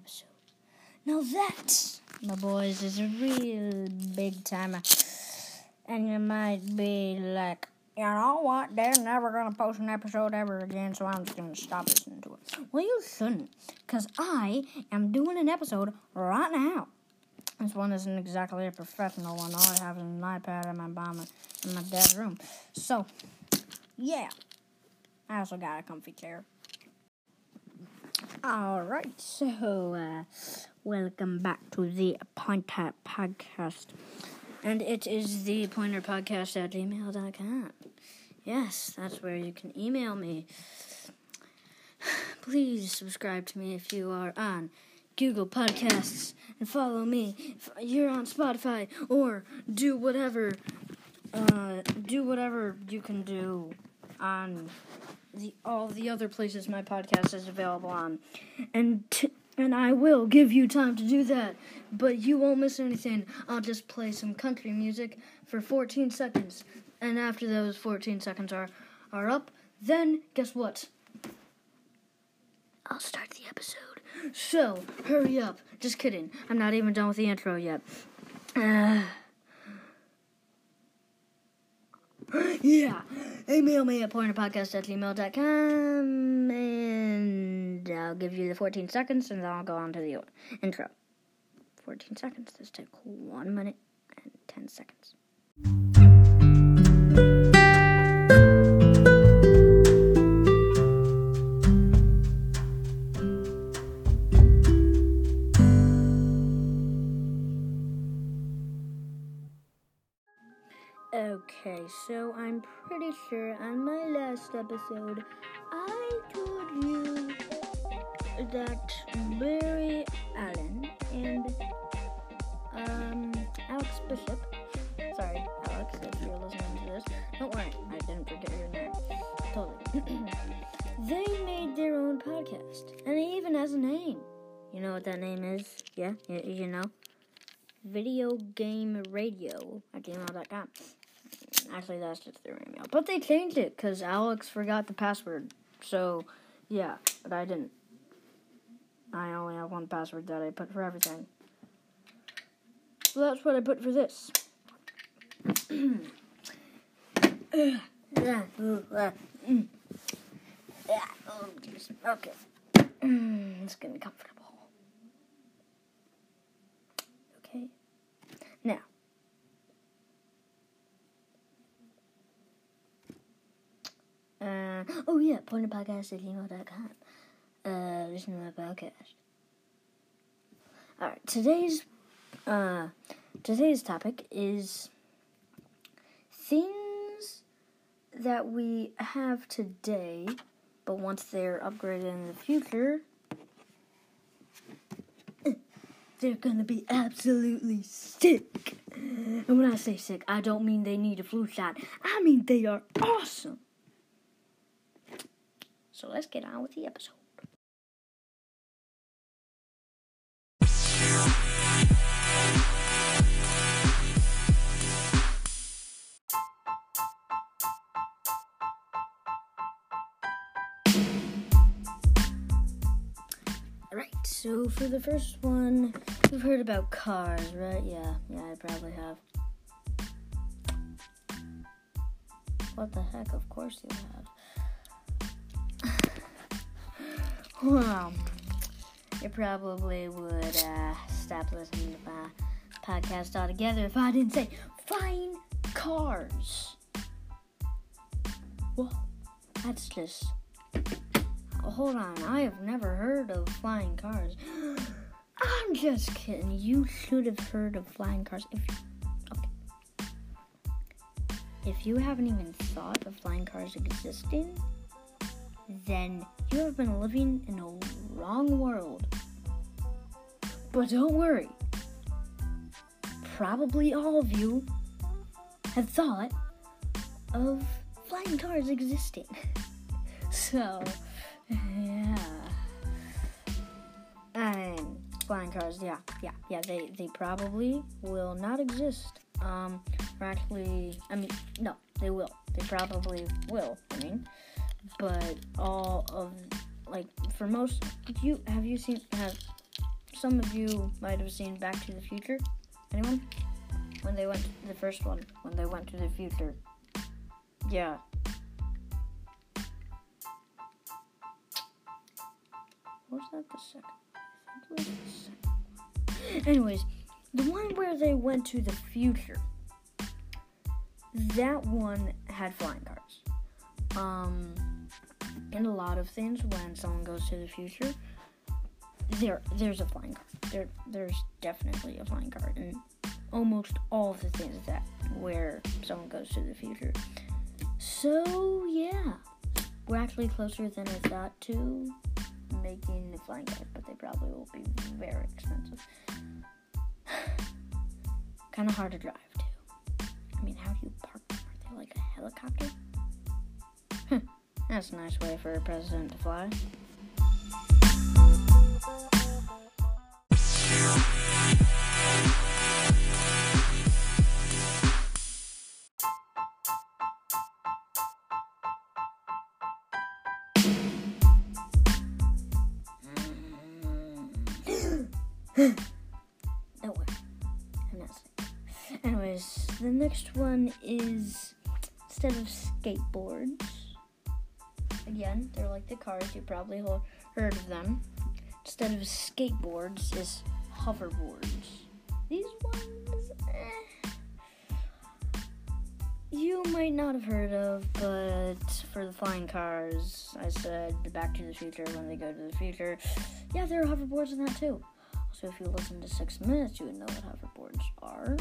episode. Now that, my boys, is a real big timer. And you might be like, you know what? They're never going to post an episode ever again, so I'm just going to stop listening to it. Well, you shouldn't, because I am doing an episode right now. This one isn't exactly a professional one. All I have is an iPad and my mom in my dad's room. So, yeah. I also got a comfy chair. All right, so uh, welcome back to the Pointer Podcast. And it is the Pointer Podcast at gmail.com. Yes, that's where you can email me. Please subscribe to me if you are on Google Podcasts and follow me. If you're on Spotify or do whatever, uh, do whatever you can do on the all the other places my podcast is available on, and t- and I will give you time to do that. But you won't miss anything. I'll just play some country music for 14 seconds, and after those 14 seconds are are up, then guess what? I'll start the episode. So, hurry up. Just kidding. I'm not even done with the intro yet. Uh, yeah. Email me at pointerpodcast at gmail.com and I'll give you the 14 seconds and then I'll go on to the intro. 14 seconds. This took 1 minute and 10 seconds. Episode I told you that Barry Allen and um, Alex Bishop, sorry, Alex, if you're listening to this, don't worry, I didn't forget your name. Totally. they made their own podcast, and it even has a name. You know what that name is? Yeah, you, you know? Video Game Radio at gmail.com. Actually, that's just their email. But they changed it because Alex forgot the password. So, yeah, but I didn't. I only have one password that I put for everything. So that's what I put for this. Okay. It's be comfortable. Okay. Now. Uh, oh yeah, pointerpodcast at gmail.com. Uh, listen to my podcast. Alright, today's uh today's topic is things that we have today, but once they're upgraded in the future, they're gonna be absolutely sick. And when I say sick, I don't mean they need a flu shot. I mean they are awesome. So let's get on with the episode. Alright, so for the first one, you've heard about cars, right? Yeah, yeah, I probably have. What the heck? Of course you have. Well, you probably would uh, stop listening to my podcast altogether if I didn't say fine cars. Whoa, that's just. Hold on, I have never heard of flying cars. I'm just kidding. You should have heard of flying cars if if you haven't even thought of flying cars existing, then you have been living in a wrong world. But don't worry. Probably all of you have thought of flying cars existing. So, yeah. And flying cars, yeah, yeah, yeah, they, they probably will not exist. Um, are actually, I mean, no, they will. They probably will. I mean, but all of like for most, you have you seen have some of you might have seen Back to the Future. Anyone? When they went to the first one, when they went to the future. Yeah. What was that the second? The second. Anyways, the one where they went to the future. That one had flying cars. Um, in a lot of things, when someone goes to the future, there there's a flying car. There there's definitely a flying car in almost all of the things that where someone goes to the future. So yeah, we're actually closer than I thought to making the flying cars, but they probably will be very expensive. kind of hard to drive too. I mean, how do you park them? Are they like a helicopter? That's a nice way for a president to fly. no way. I'm not saying. Anyways, the next one is instead of skateboards. They're like the cars. You probably heard of them. Instead of skateboards, is hoverboards. These ones, eh, you might not have heard of, but for the flying cars, I said the Back to the Future when they go to the future. Yeah, there are hoverboards in that too. So if you listen to Six Minutes, you would know what hoverboards are.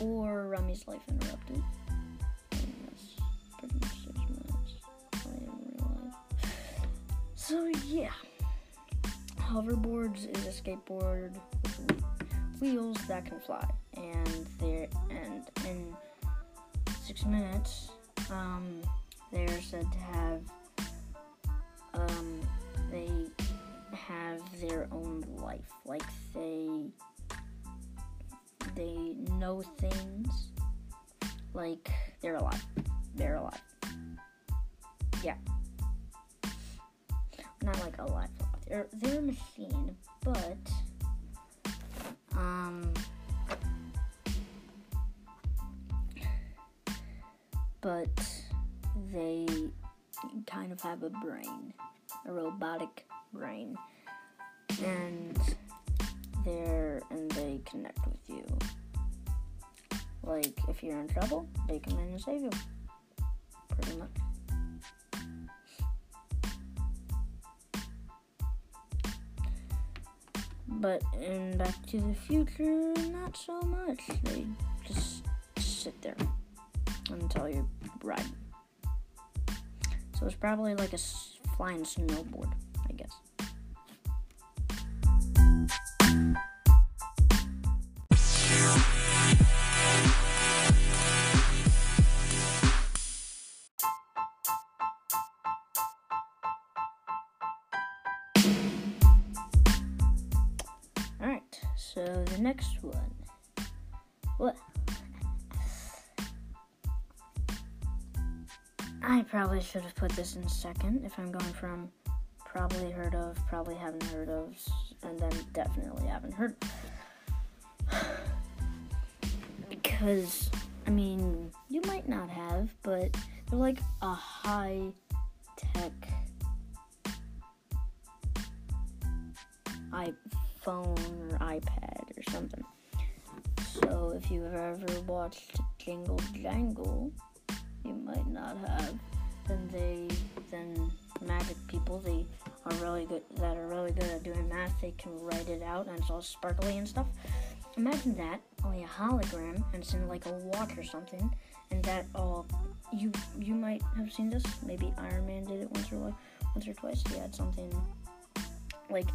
Or Rummy's Life Interrupted. So yeah. Hoverboards is a skateboard with wheels that can fly. And there and in six minutes, um, they're said to have um, they have their own life. Like they they know things. Like they're alive. They're alive. Yeah. Not like a alive. They're they're a machine, but um but they kind of have a brain, a robotic brain, and they're and they connect with you. Like if you're in trouble, they come in and save you. Pretty much. But in Back to the Future, not so much. They just sit there until you ride. So it's probably like a flying snowboard, I guess. Next one. What? I probably should have put this in second if I'm going from probably heard of, probably haven't heard of, and then definitely haven't heard. because, I mean, you might not have, but they're like a high tech iPhone or iPad something. So if you've ever watched Jingle Jangle, you might not have. Then they, then magic people, they are really good, that are really good at doing math, they can write it out and it's all sparkly and stuff. Imagine that, only a hologram, and it's in like a watch or something, and that all, you you might have seen this, maybe Iron Man did it once or once or twice, he had something, like,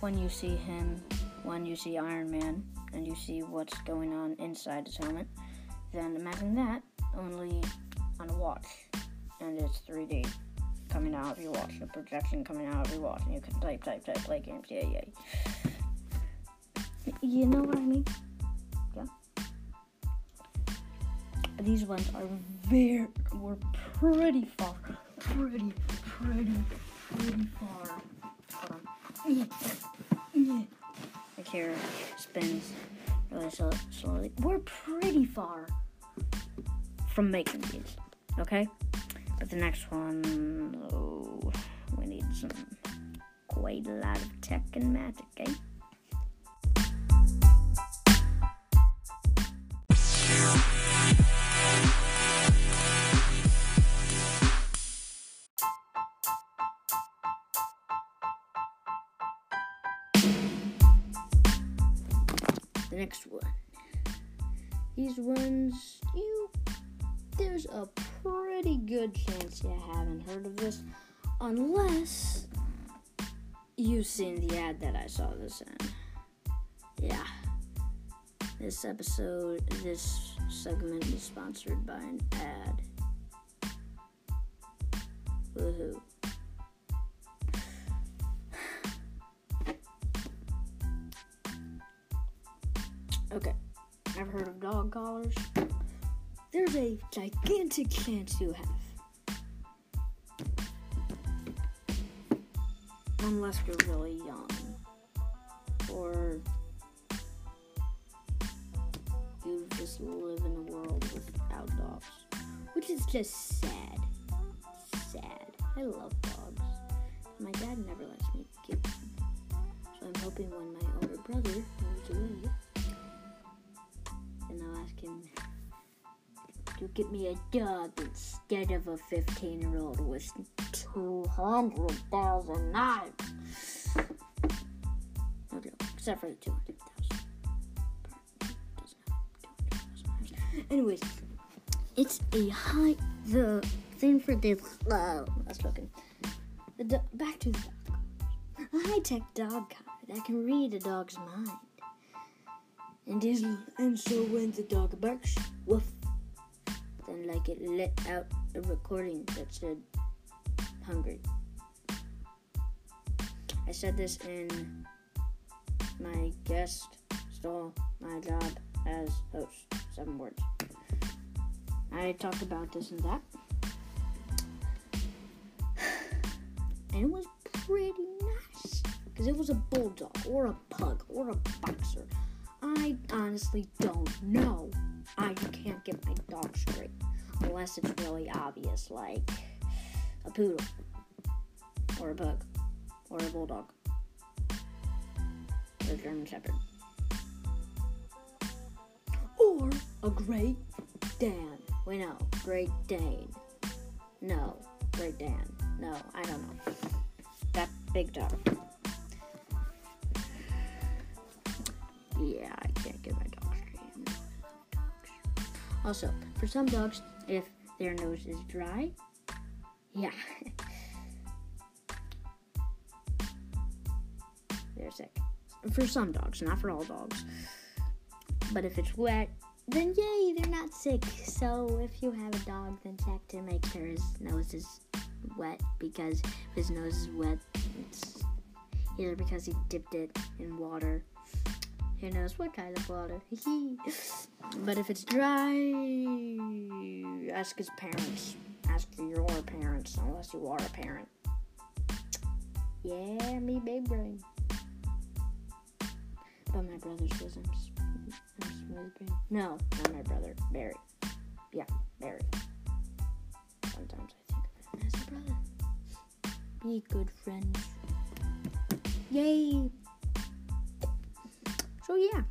when you see him, when you see Iron Man, and you see what's going on inside his helmet, then imagine that, only on a watch, and it's 3D coming out of your watch, the projection coming out of your watch, and you can type, type, type, play games, yay, yay. You know what I mean? Yeah. these ones are very, we're pretty far, pretty, pretty, pretty far. Hold. Camera spins really slow, slowly. We're pretty far from making these, okay? But the next one, oh, we need some quite a lot of tech and magic, eh? Next one. These ones, you, there's a pretty good chance you haven't heard of this, unless you've seen the ad that I saw this in. Yeah. This episode, this segment is sponsored by an ad. Woohoo. Okay, I've heard of dog collars. There's a gigantic chance you have. Unless you're really young. Or you just live in a world without dogs. Which is just sad. Sad. I love dogs. My dad never lets me get them. So I'm hoping when my get me a dog instead of a 15 year old with 200,000 knives. Joke, except for the 200,000. Anyways, it's a high. The thing for this. Uh, that's looking. The do- back to the dog. A high tech dog collar that can read a dog's mind. And is and so when the dog barks, it let out a recording that said hungry. I said this in my guest stole my job as host. Seven words. I talked about this and that. And it was pretty nice. Because it was a bulldog or a pug or a boxer. I honestly don't know. I can't get my dog straight. Unless it's really obvious, like a poodle, or a pug, or a bulldog, or a German Shepherd, or a Great Dane. We know, Great Dane. No, Great Dane. No, I don't know. That big dog. Yeah, I can't get my dog straight. Dogs. Also, for some dogs, if their nose is dry, yeah. They're sick. For some dogs, not for all dogs. But if it's wet, then yay, they're not sick. So if you have a dog, then check to make sure his nose is wet because his nose is wet, it's either because he dipped it in water. Who knows what kind of water? but if it's dry, ask his parents. Ask your parents, unless you are a parent. Yeah, me big brain. But my brother says I'm, I'm. No, not my brother. Barry. Yeah, Barry. Sometimes I think of him as a brother. Be good friends. Yay! So yeah,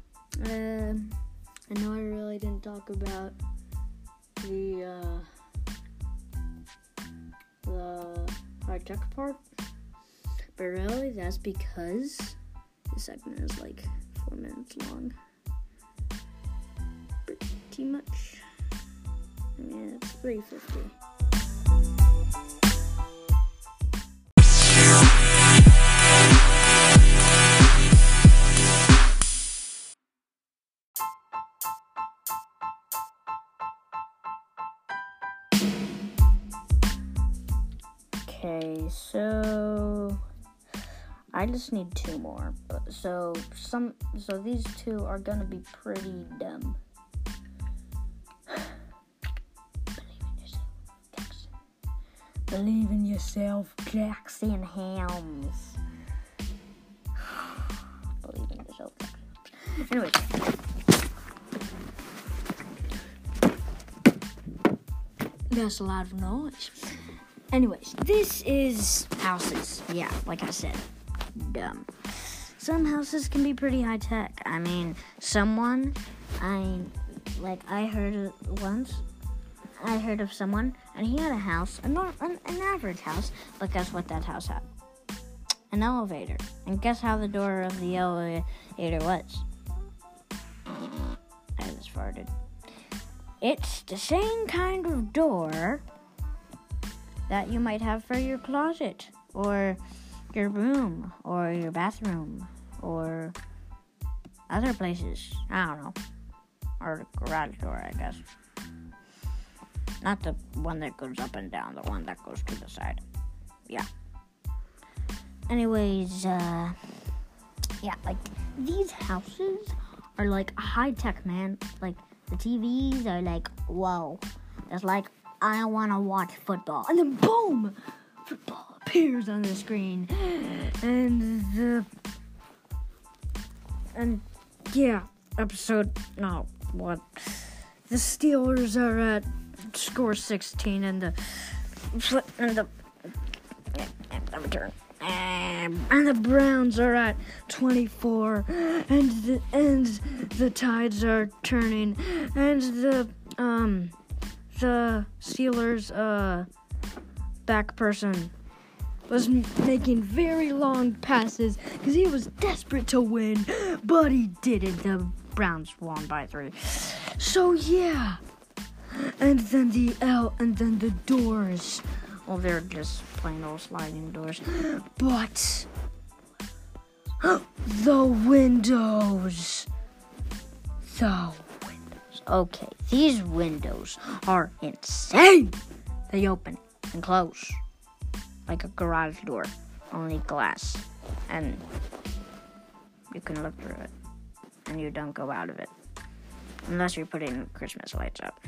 um, I know I really didn't talk about the uh, the high tech part, but really that's because the segment is like four minutes long. Pretty much. I mean, it's three fifty. just need two more. So some so these two are gonna be pretty dumb. Believe in yourself, Jackson. Believe in yourself, Jackson Helms. Believe in yourself. Anyway. That's a lot of knowledge. Anyways, this is houses. Yeah, like I said dumb. Some houses can be pretty high tech. I mean, someone, I like, I heard once. I heard of someone, and he had a house, an, an, an average house, but guess what that house had? An elevator. And guess how the door of the elevator was? I just farted. It's the same kind of door that you might have for your closet or your room or your bathroom or other places. I don't know. Or the garage door, I guess. Not the one that goes up and down, the one that goes to the side. Yeah. Anyways, uh, yeah, like these houses are like high tech, man. Like the TVs are like, whoa. It's like I want to watch football, and then boom, football appears on the screen, and the and yeah, episode no what? The Steelers are at score 16 and the and the And let turn. And the Browns are at 24 and the and the tides are turning. And the um the Steelers uh back person was making very long passes because he was desperate to win, but he didn't. The Browns won by three. So yeah, and then the L, and then the doors. Well, they're just plain old sliding doors, but the windows. The windows. Okay, these windows are insane. They open and close like a garage door, only glass, and you can look through it, and you don't go out of it unless you're putting Christmas lights up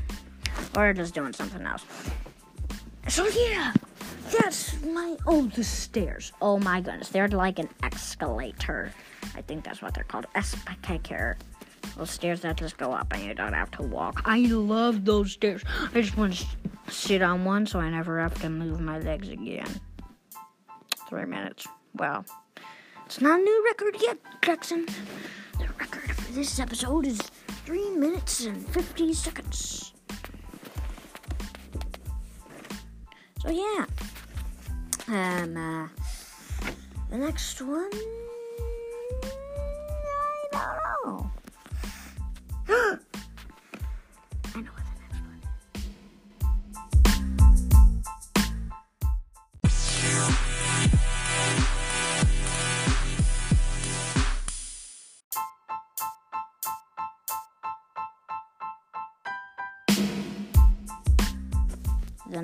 or just doing something else. So yeah, that's my oh the stairs. Oh my goodness, they're like an escalator. I think that's what they're called. Escalator. Those stairs that just go up and you don't have to walk. I love those stairs. I just want to sit on one so I never have to move my legs again. Three minutes. Wow. It's not a new record yet, Jackson. The record for this episode is three minutes and 50 seconds. So yeah. Um uh, the next one I don't know.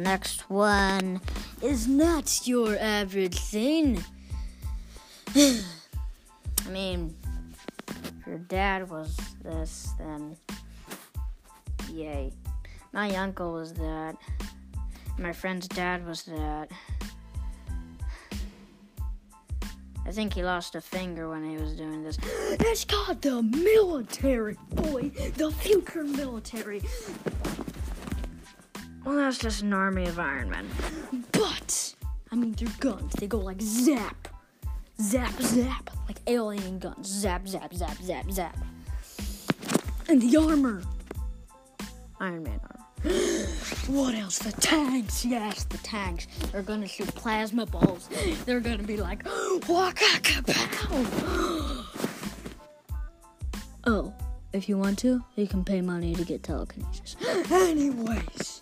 next one is not your average thing. I mean, if your dad was this, then yay. My uncle was that. My friend's dad was that. I think he lost a finger when he was doing this. It's called the military, boy. The future military. Well, that's just an army of Iron Men. But, I mean, they're guns. They go like zap. Zap, zap. Like alien guns. Zap, zap, zap, zap, zap. And the armor. Iron Man armor. what else? The tanks. Yes, the tanks. They're gonna shoot plasma balls. They're gonna be like, waka pow. Oh, if you want to, you can pay money to get telekinesis. Anyways.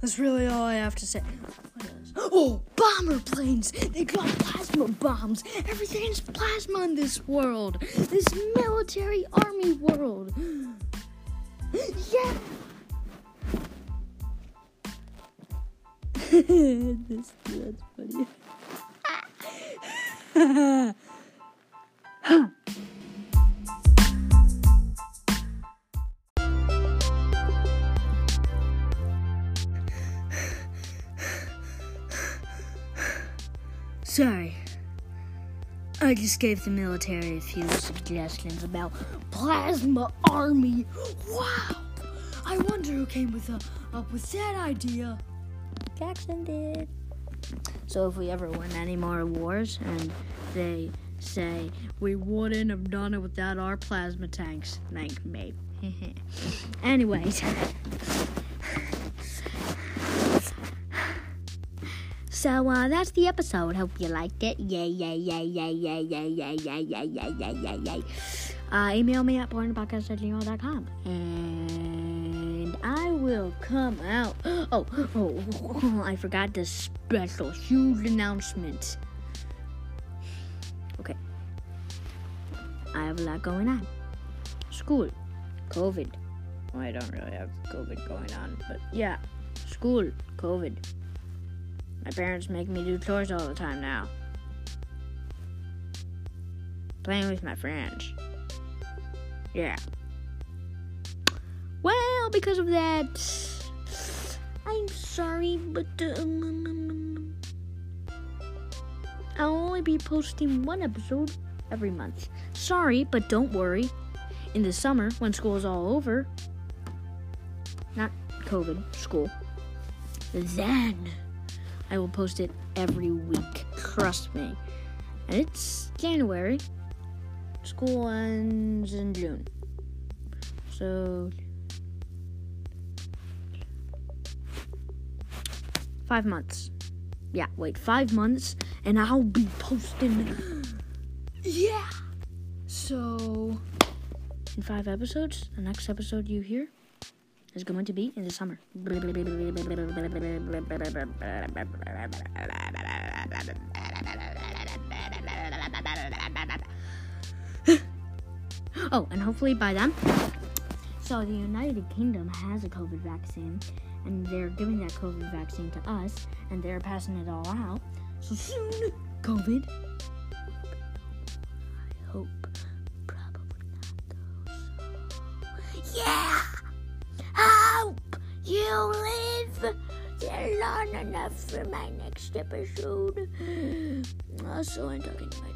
That's really all I have to say. Oh, bomber planes! They got plasma bombs! Everything is plasma in this world! This military army world! Yeah! this, that's funny. I just gave the military a few suggestions about plasma army. Wow! I wonder who came with a, up with that idea. Jackson did. So if we ever win any more wars and they say we wouldn't have done it without our plasma tanks, thank me. Anyways. So uh, that's the episode. Hope you liked it. Yay, yay, yay, yay, yay, yay, yay, yay, yay, yay, yay, yay, yay. Uh, email me at pointerpodcast. And I will come out. Oh, oh, oh, I forgot the special, huge announcement. Okay. I have a lot going on. School. COVID. Well, I don't really have COVID going on, but yeah. School. COVID. My parents make me do chores all the time now. Playing with my friends. Yeah. Well, because of that, I'm sorry, but um, I'll only be posting one episode every month. Sorry, but don't worry. In the summer, when school is all over, not COVID, school, then I will post it every week. Trust me. And it's January. School ends in June. So five months. Yeah, wait, five months, and I'll be posting. yeah. So in five episodes, the next episode you hear is going to be in the summer. oh, and hopefully by then. So the United Kingdom has a COVID vaccine, and they're giving that COVID vaccine to us, and they're passing it all out. So soon, COVID. I hope probably not though. So yeah you live long enough for my next episode. Also, I'm talking to my